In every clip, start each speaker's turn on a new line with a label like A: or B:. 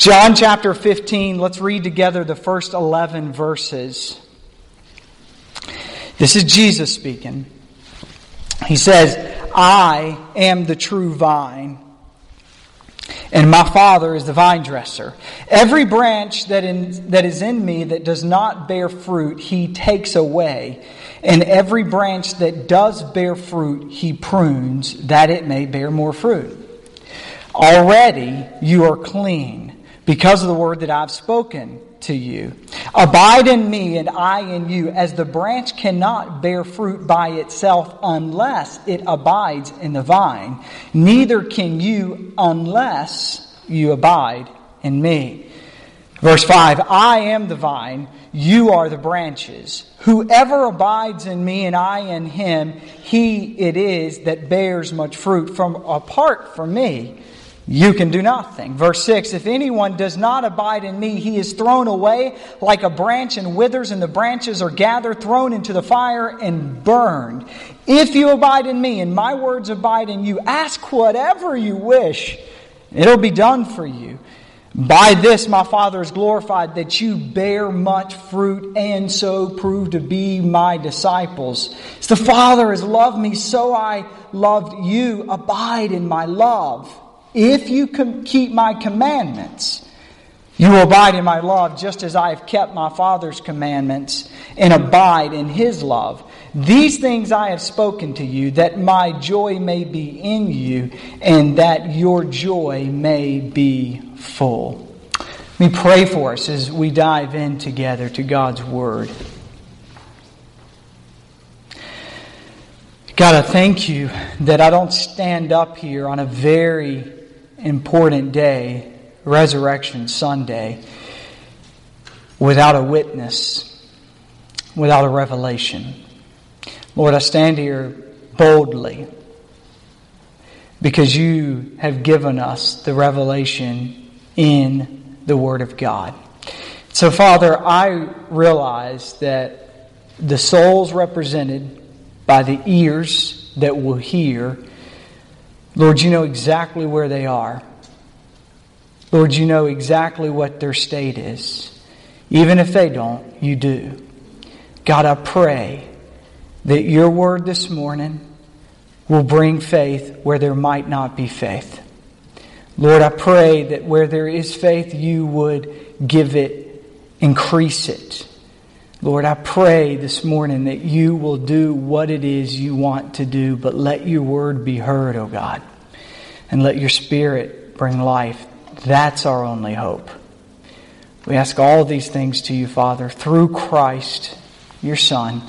A: John chapter 15, let's read together the first 11 verses. This is Jesus speaking. He says, I am the true vine, and my Father is the vine dresser. Every branch that, in, that is in me that does not bear fruit, he takes away. And every branch that does bear fruit, he prunes, that it may bear more fruit. Already you are clean because of the word that I've spoken to you. Abide in me and I in you, as the branch cannot bear fruit by itself unless it abides in the vine. Neither can you unless you abide in me. Verse 5 I am the vine, you are the branches. Whoever abides in me and I in him, he it is that bears much fruit. From apart from me, you can do nothing. Verse 6 If anyone does not abide in me, he is thrown away like a branch and withers, and the branches are gathered, thrown into the fire, and burned. If you abide in me, and my words abide in you, ask whatever you wish, it'll be done for you. By this my Father is glorified, that you bear much fruit and so prove to be my disciples. As the Father has loved me, so I loved you. Abide in my love. If you keep my commandments, you will abide in my love, just as I have kept my Father's commandments and abide in his love. These things I have spoken to you, that my joy may be in you, and that your joy may be full. Let me pray for us as we dive in together to God's Word. God, I thank you that I don't stand up here on a very important day, Resurrection Sunday, without a witness, without a revelation. Lord, I stand here boldly because you have given us the revelation in the Word of God. So, Father, I realize that the souls represented by the ears that will hear Lord, you know exactly where they are. Lord, you know exactly what their state is. Even if they don't, you do. God, I pray that your word this morning will bring faith where there might not be faith. Lord, I pray that where there is faith, you would give it, increase it. Lord, I pray this morning that you will do what it is you want to do, but let your word be heard, O oh God, and let your spirit bring life. That's our only hope. We ask all these things to you, Father, through Christ, your Son,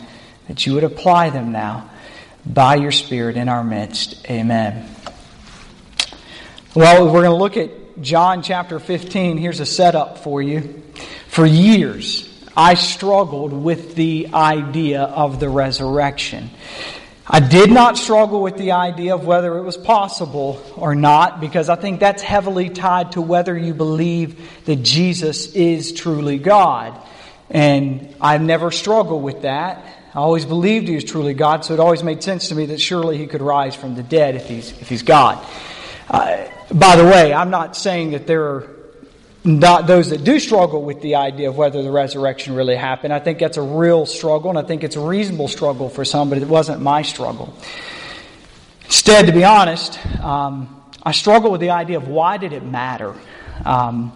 A: that you would apply them now by your Spirit in our midst. Amen. Well, we're going to look at John chapter 15. Here's a setup for you. For years, I struggled with the idea of the resurrection. I did not struggle with the idea of whether it was possible or not because I think that's heavily tied to whether you believe that Jesus is truly God. And I've never struggled with that. I always believed he was truly God, so it always made sense to me that surely he could rise from the dead if he's, if he's God. Uh, by the way, I'm not saying that there are not those that do struggle with the idea of whether the resurrection really happened. I think that's a real struggle, and I think it's a reasonable struggle for some, but it wasn't my struggle. Instead, to be honest, um, I struggle with the idea of why did it matter? Um,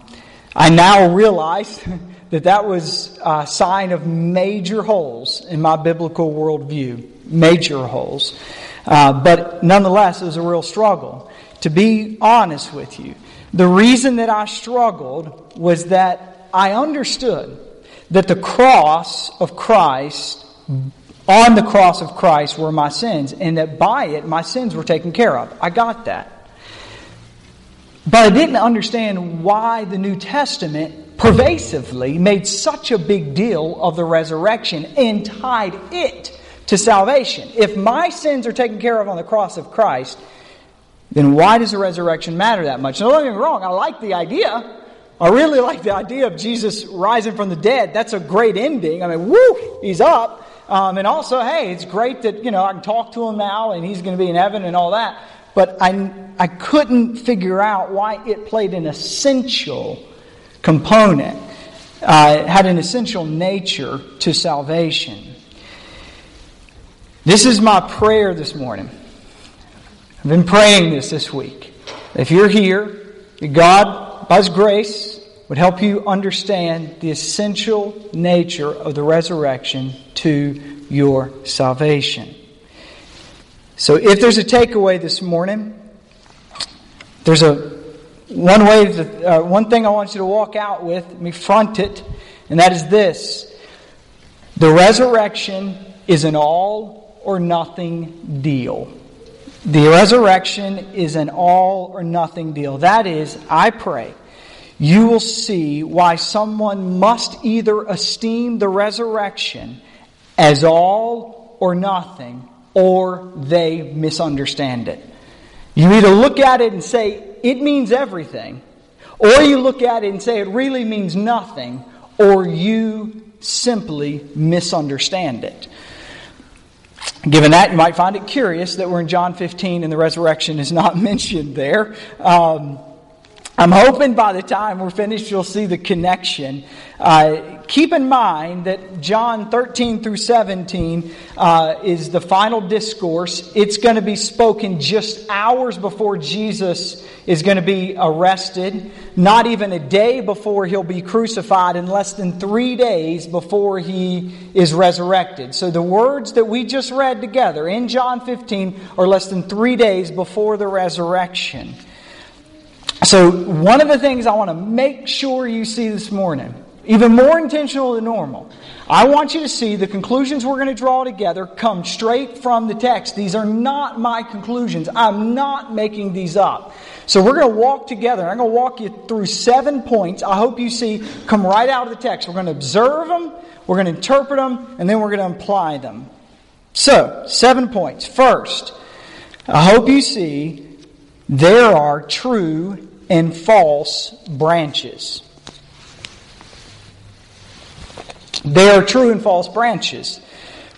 A: I now realize that that was a sign of major holes in my biblical worldview, major holes. Uh, but nonetheless, it was a real struggle. To be honest with you, the reason that I struggled was that I understood that the cross of Christ, on the cross of Christ, were my sins, and that by it my sins were taken care of. I got that. But I didn't understand why the New Testament pervasively made such a big deal of the resurrection and tied it to salvation. If my sins are taken care of on the cross of Christ, then why does the resurrection matter that much? Now, don't get me wrong, I like the idea. I really like the idea of Jesus rising from the dead. That's a great ending. I mean, woo, he's up. Um, and also, hey, it's great that, you know, I can talk to him now and he's going to be in heaven and all that. But I, I couldn't figure out why it played an essential component, uh, had an essential nature to salvation. This is my prayer this morning. I've been praying this this week. If you're here, God, by His grace, would help you understand the essential nature of the resurrection to your salvation. So, if there's a takeaway this morning, there's a one way, uh, one thing I want you to walk out with, let me front it, and that is this: the resurrection is an all or nothing deal. The resurrection is an all or nothing deal. That is, I pray you will see why someone must either esteem the resurrection as all or nothing, or they misunderstand it. You either look at it and say, it means everything, or you look at it and say, it really means nothing, or you simply misunderstand it. Given that, you might find it curious that we're in John 15 and the resurrection is not mentioned there. Um, I'm hoping by the time we're finished, you'll see the connection. Uh, keep in mind that John 13 through 17 uh, is the final discourse. It's going to be spoken just hours before Jesus is going to be arrested, not even a day before he'll be crucified, and less than three days before he is resurrected. So the words that we just read together in John 15 are less than three days before the resurrection. So, one of the things I want to make sure you see this morning, even more intentional than normal, I want you to see the conclusions we're going to draw together come straight from the text. These are not my conclusions. I'm not making these up. So we're going to walk together. I'm going to walk you through seven points. I hope you see come right out of the text. We're going to observe them, we're going to interpret them, and then we're going to apply them. So, seven points. First, I hope you see there are true and false branches. There are true and false branches.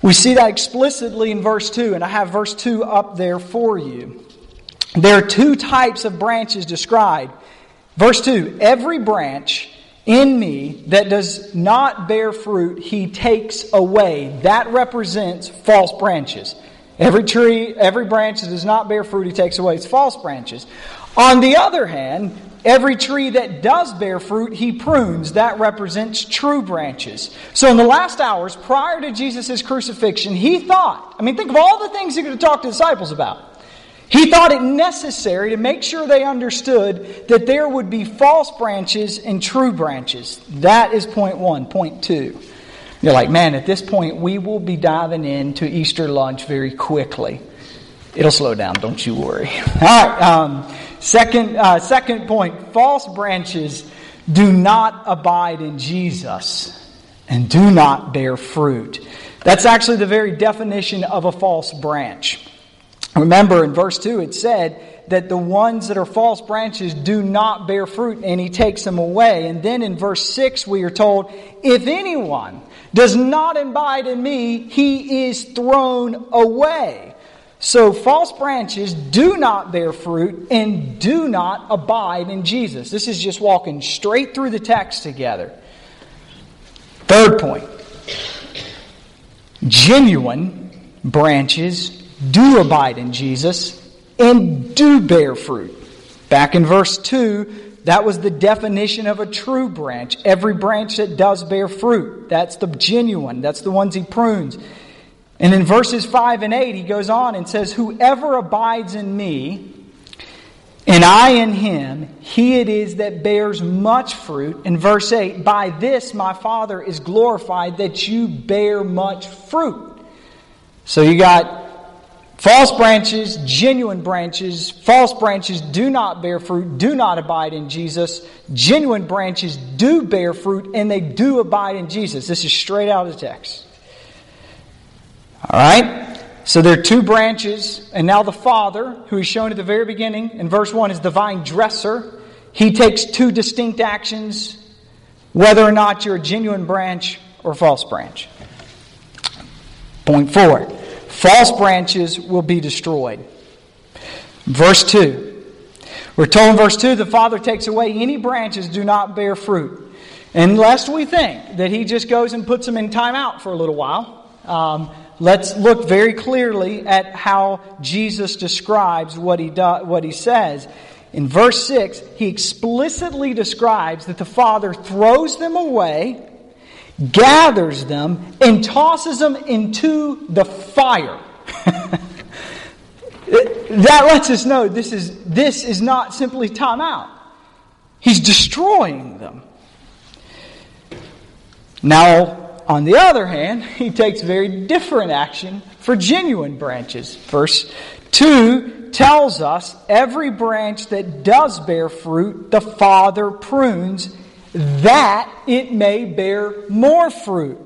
A: We see that explicitly in verse 2, and I have verse 2 up there for you. There are two types of branches described. Verse 2 Every branch in me that does not bear fruit, he takes away. That represents false branches. Every tree, every branch that does not bear fruit, he takes away. It's false branches. On the other hand, every tree that does bear fruit, he prunes. That represents true branches. So in the last hours, prior to Jesus' crucifixion, he thought, I mean, think of all the things he could have talked to disciples about. He thought it necessary to make sure they understood that there would be false branches and true branches. That is point one. Point two. You're like, man, at this point, we will be diving into Easter lunch very quickly. It'll slow down, don't you worry. All right, um, second, uh, second point false branches do not abide in Jesus and do not bear fruit. That's actually the very definition of a false branch. Remember in verse 2, it said that the ones that are false branches do not bear fruit, and he takes them away. And then in verse 6, we are told, if anyone does not abide in me, he is thrown away. So false branches do not bear fruit and do not abide in Jesus. This is just walking straight through the text together. Third point genuine branches do abide in Jesus and do bear fruit. Back in verse 2, that was the definition of a true branch. Every branch that does bear fruit. That's the genuine. That's the ones he prunes. And in verses 5 and 8, he goes on and says, Whoever abides in me, and I in him, he it is that bears much fruit. In verse 8, by this my Father is glorified that you bear much fruit. So you got False branches, genuine branches, false branches do not bear fruit, do not abide in Jesus. Genuine branches do bear fruit and they do abide in Jesus. This is straight out of the text. All right? So there are two branches, and now the Father, who is shown at the very beginning in verse 1, is the vine dresser. He takes two distinct actions, whether or not you're a genuine branch or false branch. Point four false branches will be destroyed. Verse 2. We're told in verse 2 the Father takes away any branches do not bear fruit. Unless we think that he just goes and puts them in timeout for a little while. Um, let's look very clearly at how Jesus describes what he, do, what he says. In verse 6, he explicitly describes that the Father throws them away, gathers them, and tosses them into the fire. that lets us know this is, this is not simply time out. He's destroying them. Now, on the other hand, he takes very different action for genuine branches. Verse 2 tells us every branch that does bear fruit, the Father prunes that it may bear more fruit.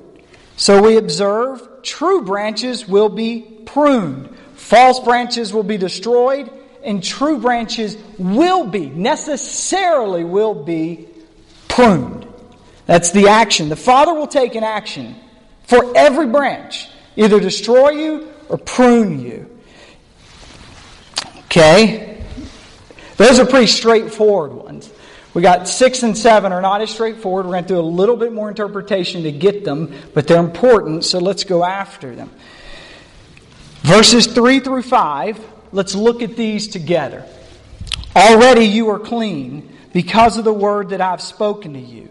A: So we observe true branches will be pruned, false branches will be destroyed, and true branches will be, necessarily will be pruned. That's the action. The Father will take an action for every branch, either destroy you or prune you. Okay? Those are pretty straightforward. We got six and seven are not as straightforward. We're going to do a little bit more interpretation to get them, but they're important, so let's go after them. Verses three through five, let's look at these together. Already you are clean because of the word that I've spoken to you.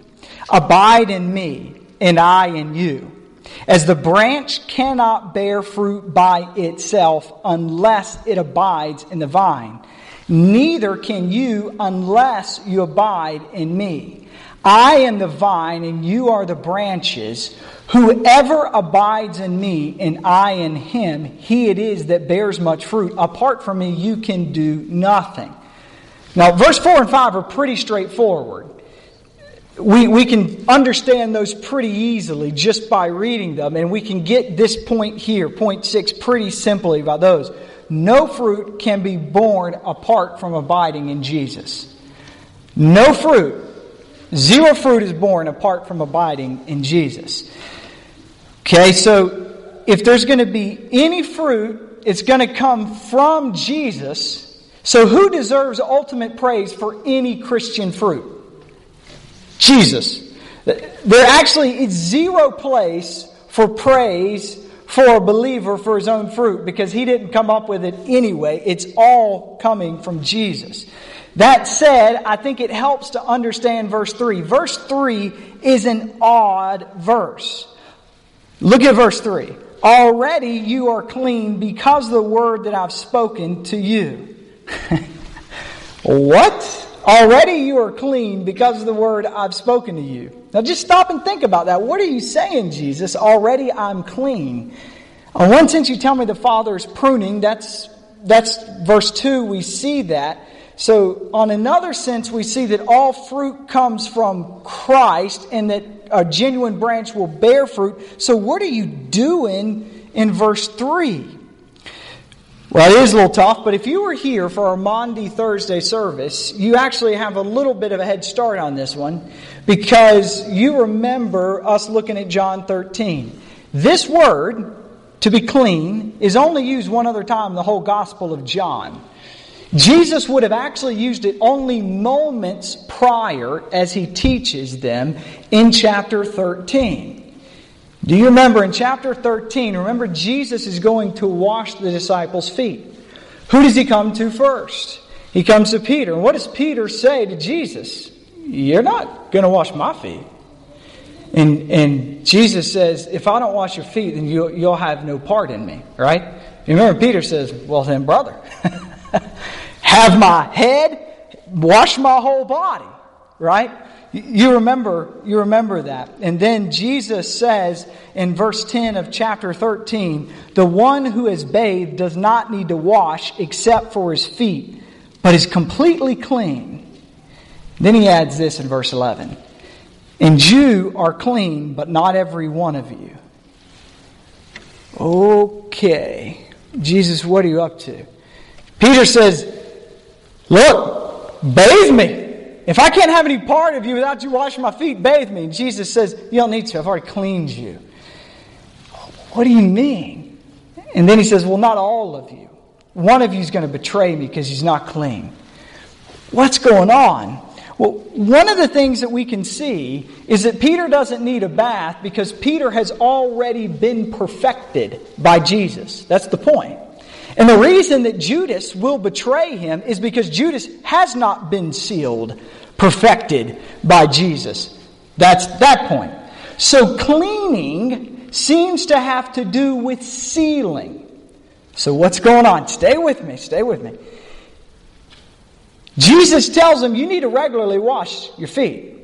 A: Abide in me, and I in you. As the branch cannot bear fruit by itself unless it abides in the vine, neither can you unless you abide in me. I am the vine, and you are the branches. Whoever abides in me, and I in him, he it is that bears much fruit. Apart from me, you can do nothing. Now, verse 4 and 5 are pretty straightforward we, we can understand those pretty easily just by reading them, and we can get this point here, point six, pretty simply by those. No fruit can be borne apart from abiding in Jesus. No fruit, zero fruit is borne apart from abiding in Jesus. Okay, so if there's going to be any fruit, it's going to come from Jesus. So who deserves ultimate praise for any Christian fruit? Jesus. There actually is zero place for praise for a believer for his own fruit because he didn't come up with it anyway. It's all coming from Jesus. That said, I think it helps to understand verse 3. Verse 3 is an odd verse. Look at verse 3. Already you are clean because the word that I've spoken to you. what? Already you are clean because of the word I've spoken to you. Now just stop and think about that. What are you saying, Jesus? Already I'm clean. On one sense, you tell me the Father is pruning. That's, that's verse 2. We see that. So, on another sense, we see that all fruit comes from Christ and that a genuine branch will bear fruit. So, what are you doing in verse 3? Well, it is a little tough, but if you were here for our Maundy Thursday service, you actually have a little bit of a head start on this one because you remember us looking at John 13. This word, to be clean, is only used one other time in the whole Gospel of John. Jesus would have actually used it only moments prior as he teaches them in chapter 13. Do you remember in chapter 13? Remember, Jesus is going to wash the disciples' feet. Who does he come to first? He comes to Peter. And what does Peter say to Jesus? You're not going to wash my feet. And, and Jesus says, If I don't wash your feet, then you'll, you'll have no part in me, right? You remember, Peter says, Well, then, brother, have my head, wash my whole body, right? You remember, you remember that. And then Jesus says in verse 10 of chapter 13, the one who is bathed does not need to wash except for his feet, but is completely clean. Then he adds this in verse 11. And you are clean, but not every one of you. Okay. Jesus, what are you up to? Peter says, Look, bathe me. If I can't have any part of you without you washing my feet, bathe me. And Jesus says, You don't need to. I've already cleaned you. What do you mean? And then he says, Well, not all of you. One of you is going to betray me because he's not clean. What's going on? Well, one of the things that we can see is that Peter doesn't need a bath because Peter has already been perfected by Jesus. That's the point. And the reason that Judas will betray him is because Judas has not been sealed, perfected by Jesus. That's that point. So cleaning seems to have to do with sealing. So what's going on? Stay with me, stay with me. Jesus tells him you need to regularly wash your feet.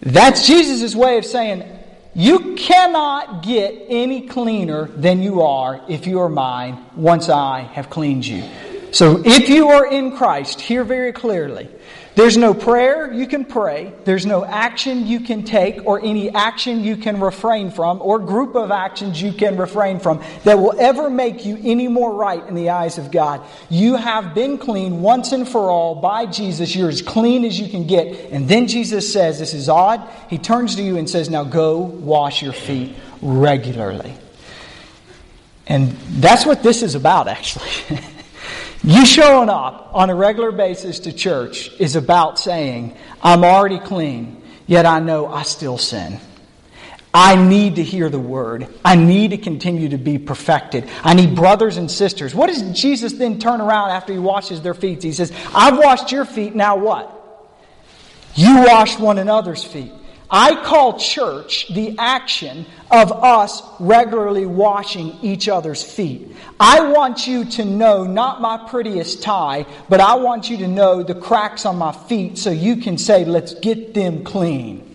A: That's Jesus' way of saying you cannot get any cleaner than you are if you are mine once I have cleaned you. So if you are in Christ, hear very clearly. There's no prayer you can pray, there's no action you can take, or any action you can refrain from, or group of actions you can refrain from that will ever make you any more right in the eyes of God. You have been clean once and for all by Jesus. You're as clean as you can get. And then Jesus says, This is odd. He turns to you and says, Now go wash your feet regularly. And that's what this is about, actually. You showing up on a regular basis to church is about saying, I'm already clean, yet I know I still sin. I need to hear the word. I need to continue to be perfected. I need brothers and sisters. What does Jesus then turn around after he washes their feet? He says, I've washed your feet, now what? You wash one another's feet. I call church the action of us regularly washing each other's feet. I want you to know not my prettiest tie, but I want you to know the cracks on my feet so you can say, let's get them clean.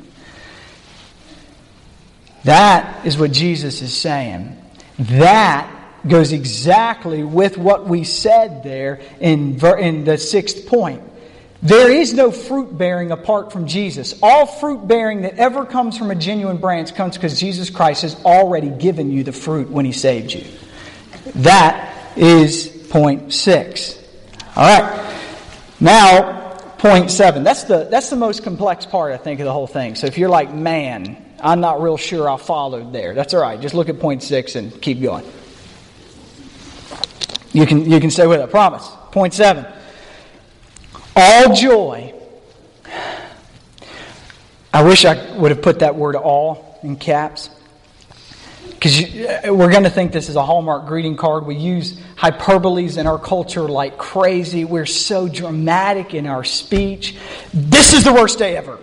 A: That is what Jesus is saying. That goes exactly with what we said there in, in the sixth point. There is no fruit bearing apart from Jesus. All fruit bearing that ever comes from a genuine branch comes because Jesus Christ has already given you the fruit when He saved you. That is point six. All right. Now, point seven. That's the, that's the most complex part, I think, of the whole thing. So if you're like, man, I'm not real sure I followed there, that's all right. Just look at point six and keep going. You can, you can stay with it, I promise. Point seven all joy. I wish I would have put that word all in caps. Because uh, we're going to think this is a Hallmark greeting card. We use hyperboles in our culture like crazy. We're so dramatic in our speech. This is the worst day ever.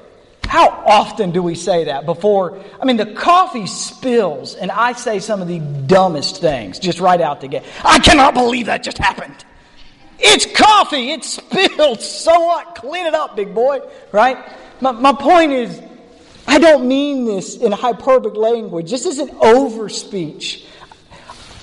A: How often do we say that before? I mean, the coffee spills, and I say some of the dumbest things just right out the gate. I cannot believe that just happened. It's coffee. It's spilled. So what? Clean it up, big boy. Right? My, my point is, I don't mean this in hyperbolic language. This isn't over speech.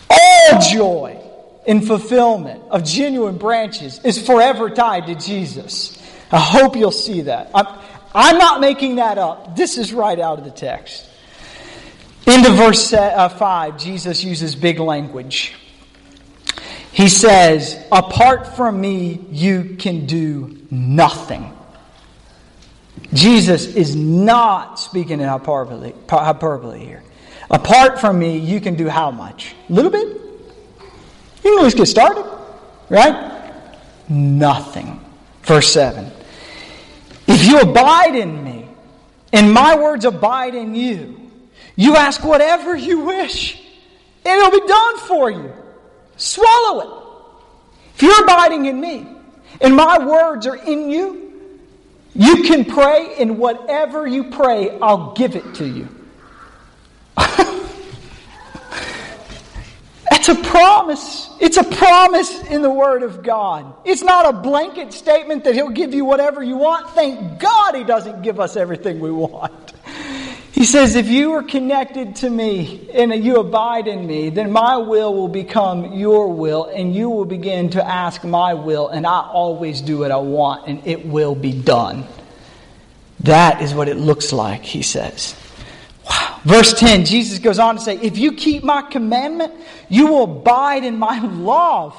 A: All joy in fulfillment of genuine branches is forever tied to Jesus. I hope you'll see that. I'm, I'm not making that up. This is right out of the text. Into verse uh, 5, Jesus uses big language. He says, Apart from me, you can do nothing. Jesus is not speaking in hyperbole, here. Apart from me, you can do how much? A little bit? You can at least get started, right? Nothing. Verse 7. If you abide in me, and my words abide in you, you ask whatever you wish, and it'll be done for you. Swallow it. If you're abiding in me and my words are in you, you can pray, and whatever you pray, I'll give it to you. That's a promise. It's a promise in the Word of God. It's not a blanket statement that He'll give you whatever you want. Thank God He doesn't give us everything we want. He says, If you are connected to me and you abide in me, then my will will become your will, and you will begin to ask my will, and I always do what I want, and it will be done. That is what it looks like, he says. Wow. Verse 10, Jesus goes on to say, If you keep my commandment, you will abide in my love.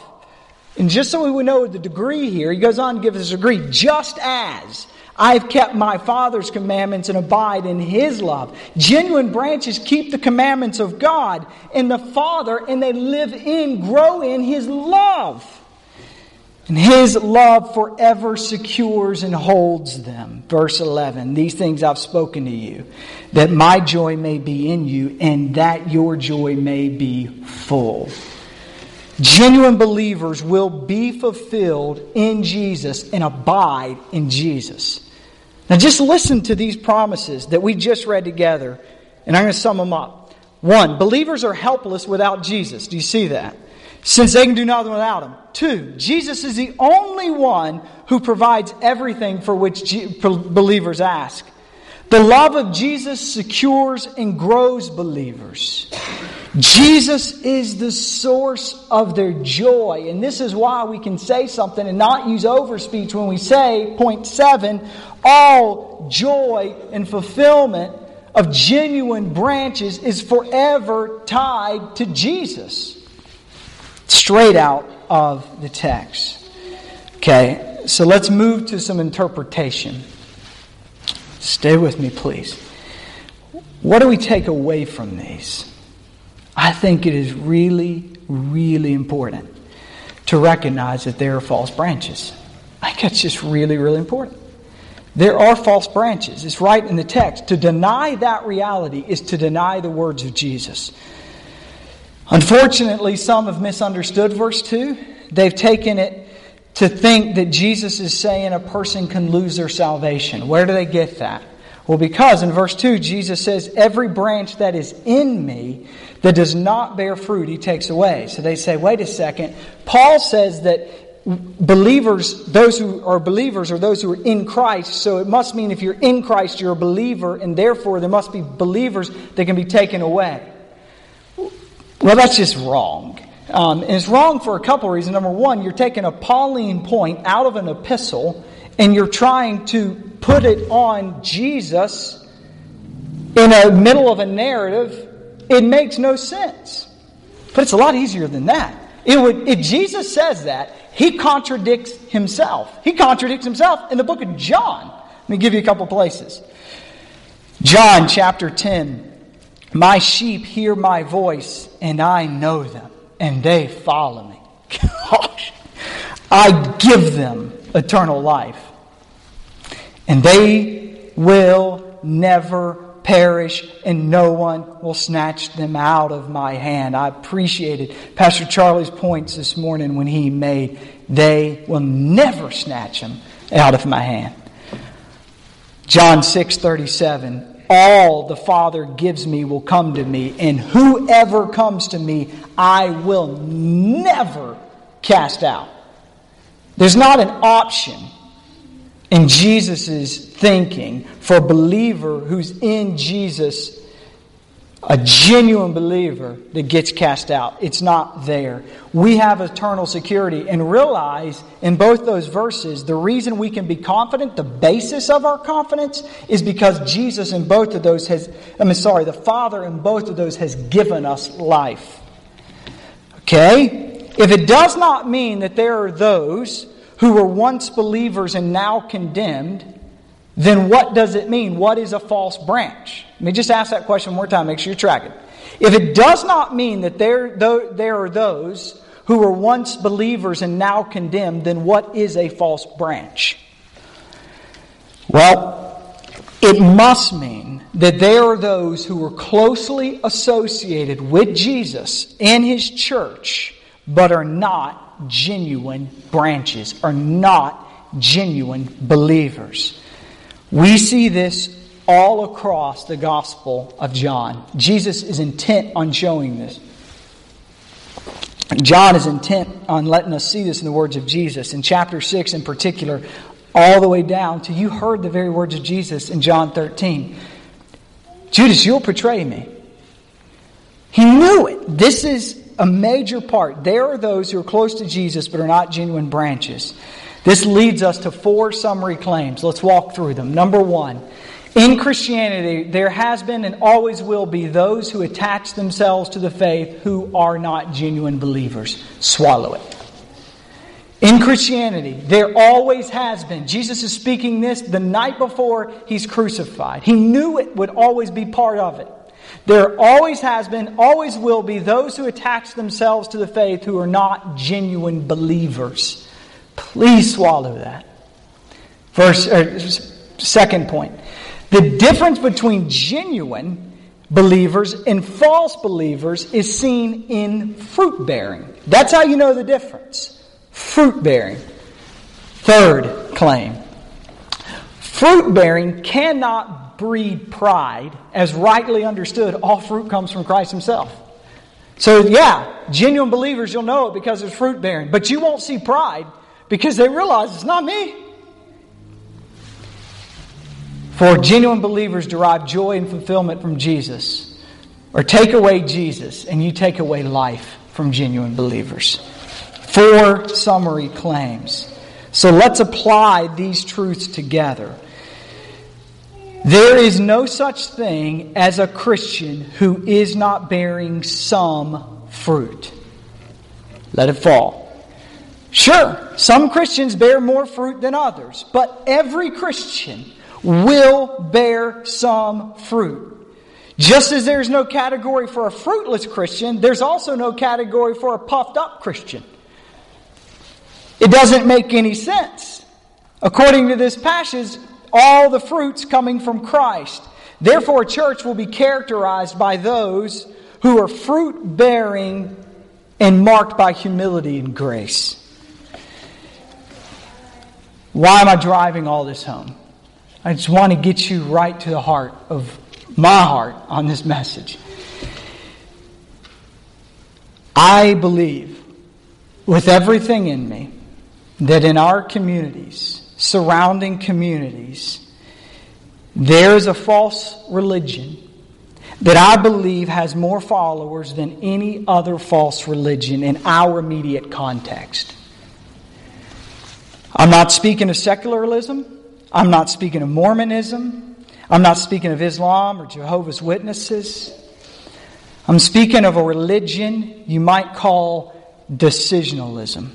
A: And just so we know the degree here, he goes on to give us a degree, just as I've kept my Father's commandments and abide in His love. Genuine branches keep the commandments of God and the Father, and they live in, grow in His love. And his love forever secures and holds them. Verse 11 These things I've spoken to you, that my joy may be in you, and that your joy may be full. Genuine believers will be fulfilled in Jesus and abide in Jesus. Now, just listen to these promises that we just read together, and I'm going to sum them up. One, believers are helpless without Jesus. Do you see that? Since they can do nothing without him. Two, Jesus is the only one who provides everything for which believers ask. The love of Jesus secures and grows believers. Jesus is the source of their joy. And this is why we can say something and not use overspeech when we say, point seven, all joy and fulfillment of genuine branches is forever tied to Jesus. Straight out of the text. Okay, so let's move to some interpretation. Stay with me, please. What do we take away from these? I think it is really, really important to recognize that there are false branches. I think that's just really, really important. There are false branches. It's right in the text. To deny that reality is to deny the words of Jesus. Unfortunately, some have misunderstood verse 2. They've taken it to think that Jesus is saying a person can lose their salvation. Where do they get that? Well, because in verse 2, Jesus says, Every branch that is in me that does not bear fruit, he takes away. So they say, Wait a second. Paul says that believers, those who are believers, are those who are in Christ. So it must mean if you're in Christ, you're a believer, and therefore there must be believers that can be taken away. Well, that's just wrong. Um, and it's wrong for a couple of reasons. Number one, you're taking a Pauline point out of an epistle and you're trying to put it on Jesus in the middle of a narrative. It makes no sense. But it's a lot easier than that. It would, if Jesus says that, he contradicts himself. He contradicts himself in the book of John. Let me give you a couple places. John chapter 10. My sheep hear my voice, and I know them, and they follow me. Gosh. I give them eternal life, and they will never perish, and no one will snatch them out of my hand. I appreciated Pastor Charlie's points this morning when he made, they will never snatch them out of my hand. John 6 37. All the Father gives me will come to me, and whoever comes to me, I will never cast out. There's not an option in Jesus' thinking for a believer who's in Jesus, a genuine believer that gets cast out. It's not there. We have eternal security and realize in both those verses the reason we can be confident, the basis of our confidence, is because Jesus in both of those has, I mean, sorry, the Father in both of those has given us life. Okay? If it does not mean that there are those who were once believers and now condemned, then what does it mean? What is a false branch? Let me just ask that question one more time, make sure you're tracking. If it does not mean that there, there are those who were once believers and now condemned, then what is a false branch? Well, it must mean that there are those who were closely associated with Jesus and his church, but are not genuine branches, are not genuine believers. We see this all across the Gospel of John. Jesus is intent on showing this. John is intent on letting us see this in the words of Jesus. In chapter 6, in particular, all the way down to you heard the very words of Jesus in John 13 Judas, you'll betray me. He knew it. This is a major part. There are those who are close to Jesus but are not genuine branches. This leads us to four summary claims. Let's walk through them. Number one, in Christianity, there has been and always will be those who attach themselves to the faith who are not genuine believers. Swallow it. In Christianity, there always has been. Jesus is speaking this the night before he's crucified. He knew it would always be part of it. There always has been, always will be those who attach themselves to the faith who are not genuine believers. Please swallow that. Verse, or, second point. The difference between genuine believers and false believers is seen in fruit bearing. That's how you know the difference. Fruit bearing. Third claim. Fruit bearing cannot breed pride, as rightly understood, all fruit comes from Christ Himself. So, yeah, genuine believers, you'll know it because it's fruit bearing. But you won't see pride because they realize it's not me. For genuine believers derive joy and fulfillment from Jesus. Or take away Jesus, and you take away life from genuine believers. Four summary claims. So let's apply these truths together. There is no such thing as a Christian who is not bearing some fruit. Let it fall. Sure, some Christians bear more fruit than others, but every Christian will bear some fruit. Just as there's no category for a fruitless Christian, there's also no category for a puffed up Christian. It doesn't make any sense. According to this passage, all the fruits coming from Christ. Therefore, a church will be characterized by those who are fruit bearing and marked by humility and grace. Why am I driving all this home? I just want to get you right to the heart of my heart on this message. I believe with everything in me that in our communities, surrounding communities, there is a false religion that I believe has more followers than any other false religion in our immediate context. I'm not speaking of secularism. I'm not speaking of Mormonism. I'm not speaking of Islam or Jehovah's Witnesses. I'm speaking of a religion you might call decisionalism.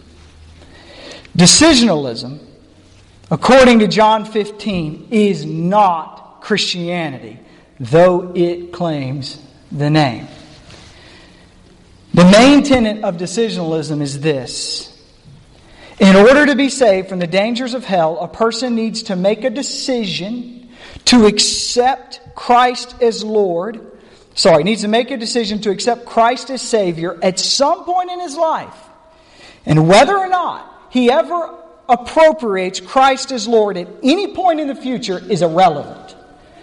A: Decisionalism, according to John 15, is not Christianity, though it claims the name. The main tenet of decisionalism is this in order to be saved from the dangers of hell, a person needs to make a decision to accept Christ as Lord. Sorry, needs to make a decision to accept Christ as Savior at some point in his life. And whether or not he ever appropriates Christ as Lord at any point in the future is irrelevant.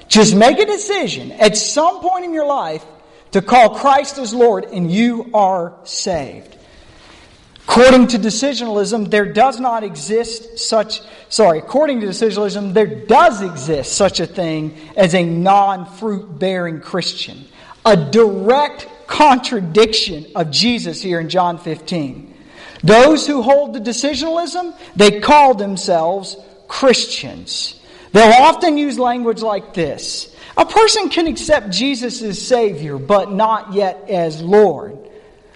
A: Just make a decision at some point in your life to call Christ as Lord, and you are saved. According to decisionalism, there does not exist such, sorry, according to decisionalism, there does exist such a thing as a non fruit bearing Christian. A direct contradiction of Jesus here in John 15. Those who hold the decisionalism, they call themselves Christians. They'll often use language like this A person can accept Jesus as Savior, but not yet as Lord.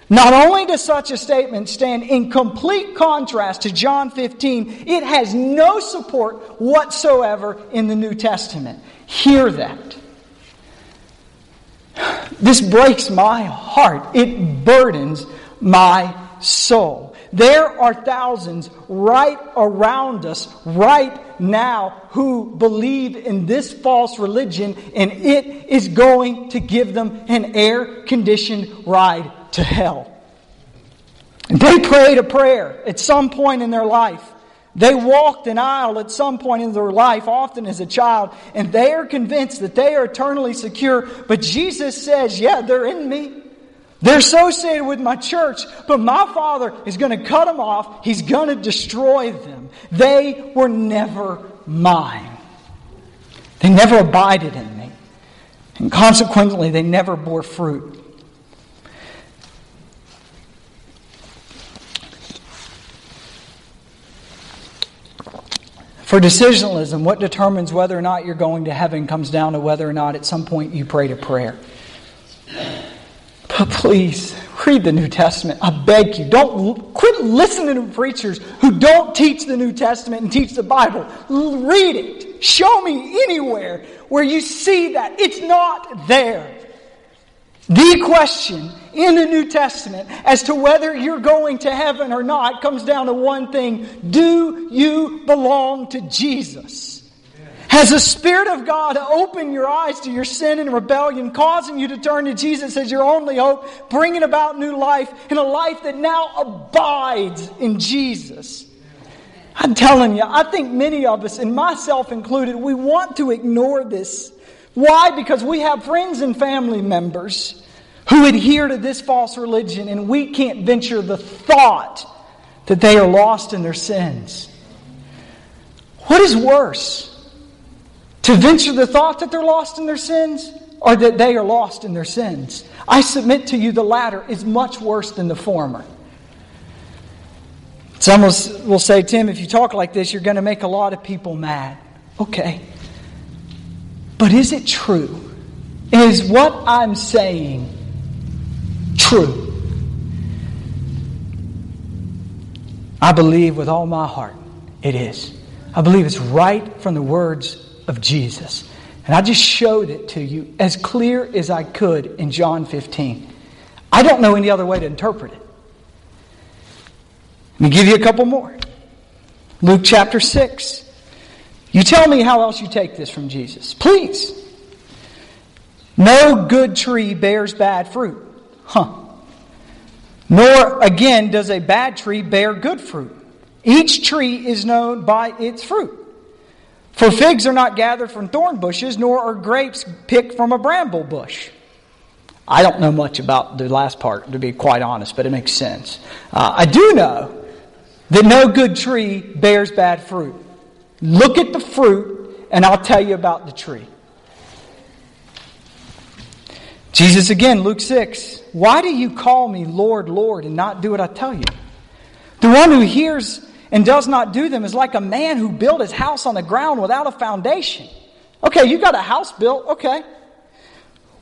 A: Not only does such a statement stand in complete contrast to John 15, it has no support whatsoever in the New Testament. Hear that. This breaks my heart. It burdens my soul. There are thousands right around us right now who believe in this false religion, and it is going to give them an air conditioned ride to hell. They prayed a prayer at some point in their life. They walked an aisle at some point in their life, often as a child, and they are convinced that they are eternally secure. But Jesus says, Yeah, they're in me. They're associated with my church, but my Father is going to cut them off. He's going to destroy them. They were never mine. They never abided in me. And consequently, they never bore fruit. For decisionalism, what determines whether or not you're going to heaven comes down to whether or not at some point you prayed a prayer. Please, read the New Testament. I beg you. Don't quit listening to preachers who don't teach the New Testament and teach the Bible. Read it. Show me anywhere where you see that. It's not there. The question in the New Testament as to whether you're going to heaven or not comes down to one thing Do you belong to Jesus? Has the Spirit of God opened your eyes to your sin and rebellion, causing you to turn to Jesus as your only hope, bringing about new life and a life that now abides in Jesus? I'm telling you, I think many of us, and myself included, we want to ignore this. Why? Because we have friends and family members who adhere to this false religion, and we can't venture the thought that they are lost in their sins. What is worse? To venture the thought that they're lost in their sins or that they are lost in their sins? I submit to you the latter is much worse than the former. Some will say, Tim, if you talk like this, you're going to make a lot of people mad. Okay. But is it true? Is what I'm saying true. I believe with all my heart it is. I believe it's right from the words of Jesus. And I just showed it to you as clear as I could in John 15. I don't know any other way to interpret it. Let me give you a couple more. Luke chapter 6. You tell me how else you take this from Jesus. Please. No good tree bears bad fruit. Huh. Nor, again, does a bad tree bear good fruit. Each tree is known by its fruit. For figs are not gathered from thorn bushes, nor are grapes picked from a bramble bush. I don't know much about the last part, to be quite honest, but it makes sense. Uh, I do know that no good tree bears bad fruit. Look at the fruit, and I'll tell you about the tree. Jesus again, Luke 6. Why do you call me Lord, Lord, and not do what I tell you? The one who hears and does not do them is like a man who built his house on the ground without a foundation. Okay, you got a house built, okay.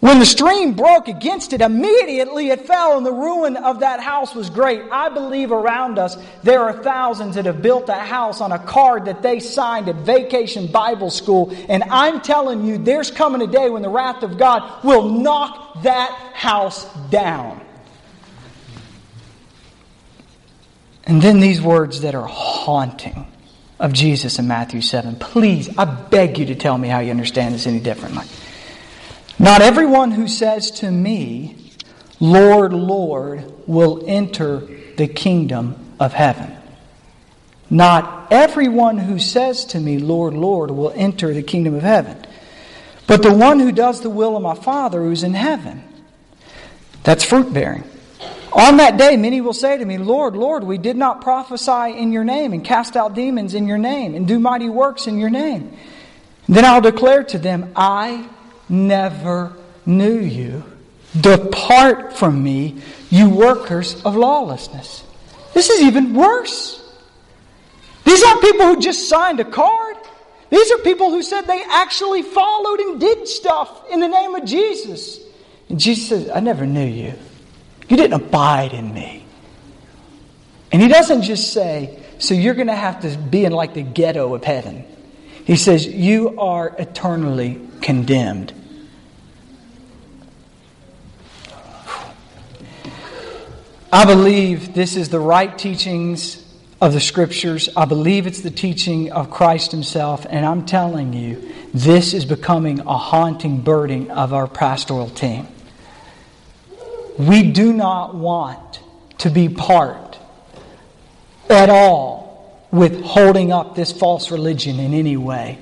A: When the stream broke against it, immediately it fell, and the ruin of that house was great. I believe around us there are thousands that have built a house on a card that they signed at Vacation Bible School. And I'm telling you, there's coming a day when the wrath of God will knock that house down. And then these words that are haunting of Jesus in Matthew 7. Please, I beg you to tell me how you understand this any differently. Not everyone who says to me, Lord, Lord, will enter the kingdom of heaven. Not everyone who says to me, Lord, Lord, will enter the kingdom of heaven, but the one who does the will of my Father who's in heaven. That's fruit bearing. On that day, many will say to me, Lord, Lord, we did not prophesy in your name and cast out demons in your name and do mighty works in your name. then I'll declare to them, I never knew you. Depart from me, you workers of lawlessness. This is even worse. These aren't people who just signed a card. These are people who said they actually followed and did stuff in the name of Jesus. And Jesus says, I never knew you. You didn't abide in me. And he doesn't just say, so you're going to have to be in like the ghetto of heaven. He says, You are eternally condemned. I believe this is the right teachings of the scriptures. I believe it's the teaching of Christ Himself. And I'm telling you, this is becoming a haunting burden of our pastoral team. We do not want to be part at all with holding up this false religion in any way.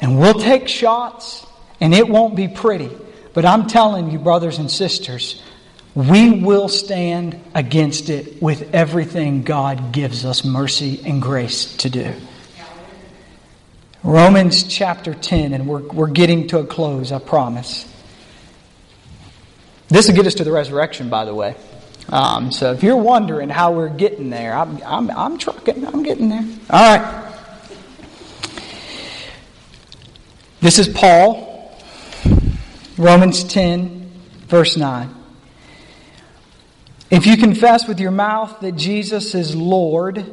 A: And we'll take shots, and it won't be pretty. But I'm telling you, brothers and sisters, we will stand against it with everything God gives us mercy and grace to do. Romans chapter 10, and we're, we're getting to a close, I promise. This will get us to the resurrection, by the way. Um, so if you're wondering how we're getting there, I'm, I'm, I'm trucking. I'm getting there. All right. This is Paul, Romans 10, verse 9. If you confess with your mouth that Jesus is Lord,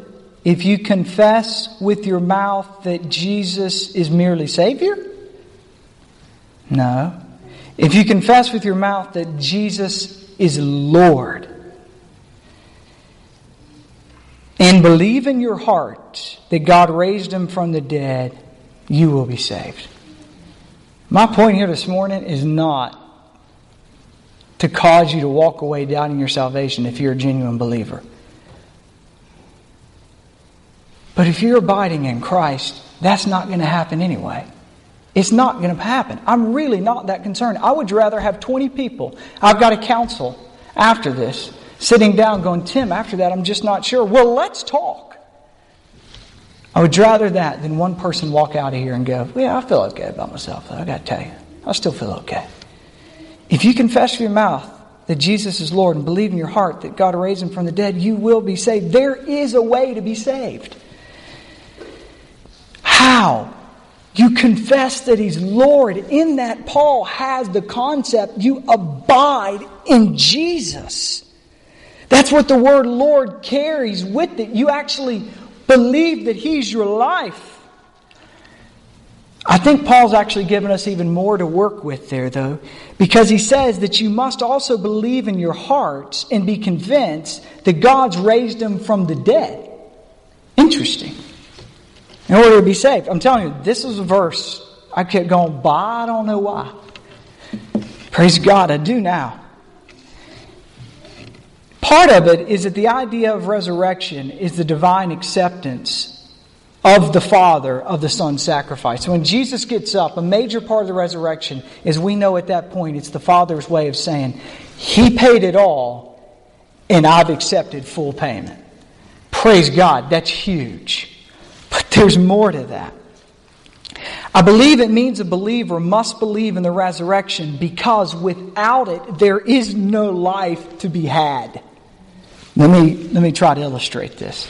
A: if you confess with your mouth that Jesus is merely Savior, no. If you confess with your mouth that Jesus is Lord and believe in your heart that God raised him from the dead, you will be saved. My point here this morning is not to cause you to walk away doubting your salvation if you're a genuine believer. But if you're abiding in Christ, that's not going to happen anyway. It's not going to happen. I'm really not that concerned. I would rather have 20 people. I've got a council after this sitting down going, Tim, after that, I'm just not sure. Well, let's talk. I would rather that than one person walk out of here and go, Yeah, I feel okay about myself. I got to tell you, I still feel okay. If you confess with your mouth that Jesus is Lord and believe in your heart that God raised him from the dead, you will be saved. There is a way to be saved. How? You confess that He's Lord. In that, Paul has the concept you abide in Jesus. That's what the word Lord carries with it. You actually believe that He's your life. I think Paul's actually given us even more to work with there, though, because he says that you must also believe in your hearts and be convinced that God's raised him from the dead. Interesting in order to be saved. I'm telling you, this is a verse I kept going by. I don't know why. Praise God, I do now. Part of it is that the idea of resurrection is the divine acceptance of the Father of the Son's sacrifice. When Jesus gets up, a major part of the resurrection is we know at that point it's the Father's way of saying, He paid it all, and I've accepted full payment. Praise God, that's huge. There's more to that. I believe it means a believer must believe in the resurrection because without it, there is no life to be had. Let me, let me try to illustrate this.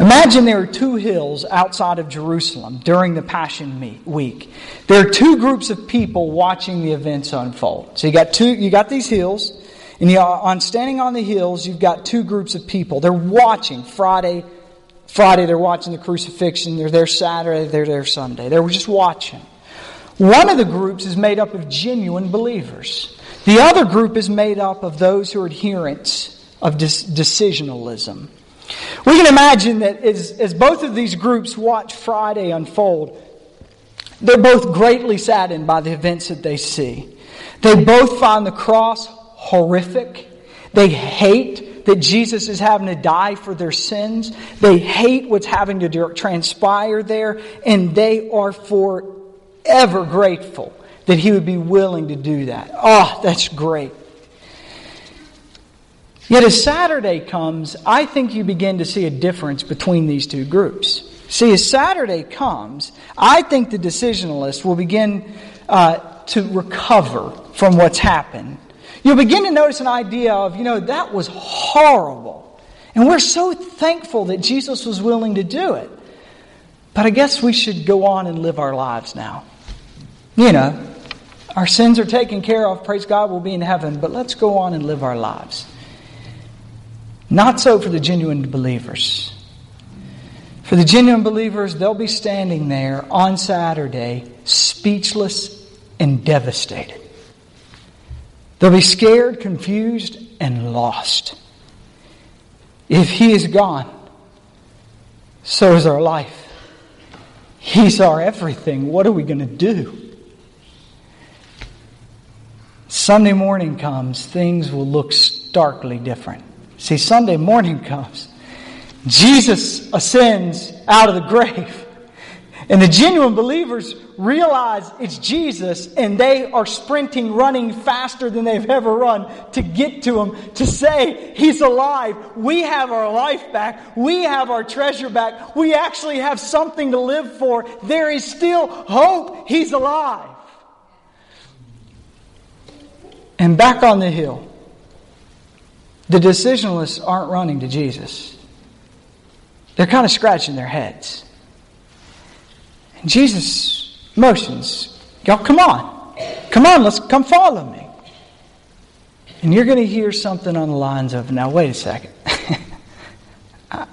A: Imagine there are two hills outside of Jerusalem during the Passion Week. There are two groups of people watching the events unfold. So you got two, you got these hills, and you, on standing on the hills, you've got two groups of people. They're watching Friday Friday, they're watching the crucifixion. They're there Saturday, they're there Sunday. They were just watching. One of the groups is made up of genuine believers. The other group is made up of those who are adherents of decisionalism. We can imagine that as, as both of these groups watch Friday unfold, they're both greatly saddened by the events that they see. They both find the cross horrific. They hate that Jesus is having to die for their sins. They hate what's having to transpire there, and they are forever grateful that he would be willing to do that. Oh, that's great. Yet as Saturday comes, I think you begin to see a difference between these two groups. See, as Saturday comes, I think the decisionalists will begin uh, to recover from what's happened you'll begin to notice an idea of, you know, that was horrible. And we're so thankful that Jesus was willing to do it. But I guess we should go on and live our lives now. You know, our sins are taken care of. Praise God, we'll be in heaven. But let's go on and live our lives. Not so for the genuine believers. For the genuine believers, they'll be standing there on Saturday, speechless and devastated. They'll be scared, confused, and lost. If He is gone, so is our life. He's our everything. What are we going to do? Sunday morning comes, things will look starkly different. See, Sunday morning comes, Jesus ascends out of the grave. And the genuine believers realize it's Jesus and they are sprinting, running faster than they've ever run to get to Him, to say He's alive. We have our life back. We have our treasure back. We actually have something to live for. There is still hope. He's alive. And back on the hill, the decisionalists aren't running to Jesus. They're kind of scratching their heads. Jesus motions, y'all come on. Come on, let's come follow me. And you're going to hear something on the lines of, now, wait a second. I,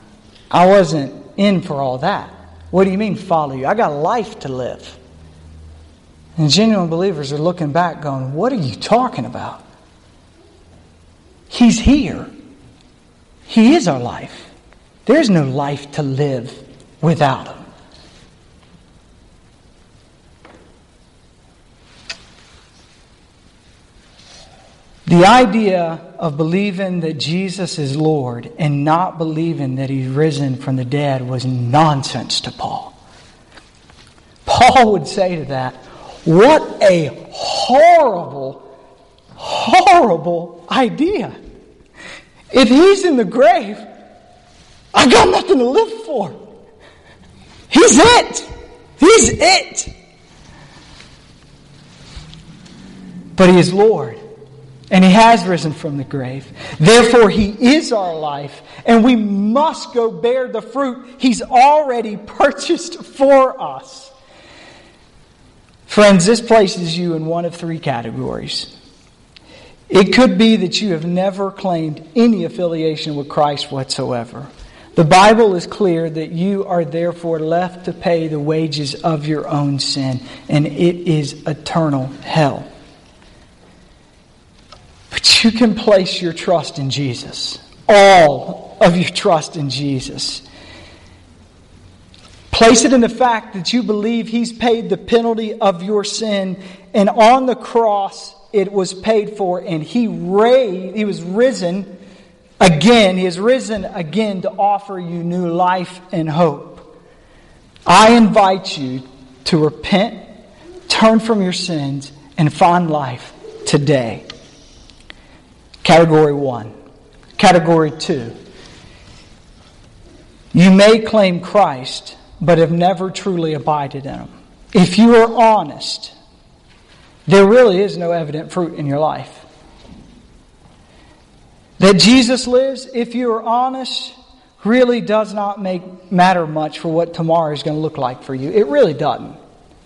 A: I wasn't in for all that. What do you mean, follow you? I got a life to live. And genuine believers are looking back going, What are you talking about? He's here. He is our life. There is no life to live without Him. The idea of believing that Jesus is Lord and not believing that He's risen from the dead was nonsense to Paul. Paul would say to that, What a horrible, horrible idea. If He's in the grave, I got nothing to live for. He's it. He's it. But He is Lord. And he has risen from the grave. Therefore, he is our life, and we must go bear the fruit he's already purchased for us. Friends, this places you in one of three categories. It could be that you have never claimed any affiliation with Christ whatsoever. The Bible is clear that you are therefore left to pay the wages of your own sin, and it is eternal hell. But you can place your trust in Jesus. All of your trust in Jesus. Place it in the fact that you believe He's paid the penalty of your sin, and on the cross it was paid for, and He raised, He was risen again. He has risen again to offer you new life and hope. I invite you to repent, turn from your sins, and find life today. Category one. Category two. You may claim Christ, but have never truly abided in Him. If you are honest, there really is no evident fruit in your life. That Jesus lives, if you are honest, really does not make matter much for what tomorrow is going to look like for you. It really doesn't.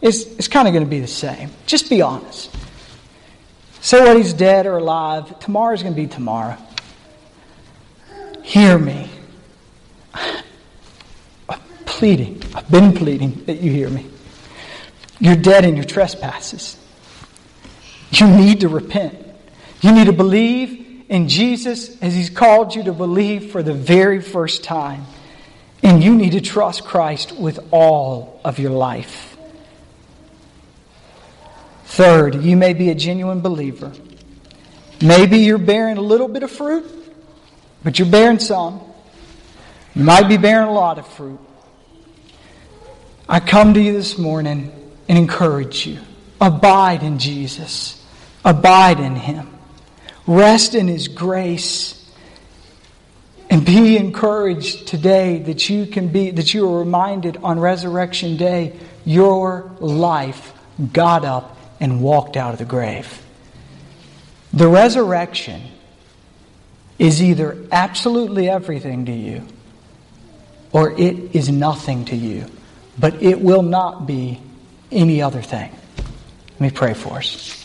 A: It's, it's kind of going to be the same. Just be honest. Say what he's dead or alive. Tomorrow's going to be tomorrow. Hear me. I'm pleading. I've been pleading that you hear me. You're dead in your trespasses. You need to repent. You need to believe in Jesus as he's called you to believe for the very first time. And you need to trust Christ with all of your life. Third, you may be a genuine believer. Maybe you're bearing a little bit of fruit, but you're bearing some. You might be bearing a lot of fruit. I come to you this morning and encourage you. Abide in Jesus. Abide in Him. Rest in His grace. And be encouraged today that you can be, that you are reminded on Resurrection Day, your life got up and walked out of the grave. The resurrection is either absolutely everything to you or it is nothing to you, but it will not be any other thing. Let me pray for us.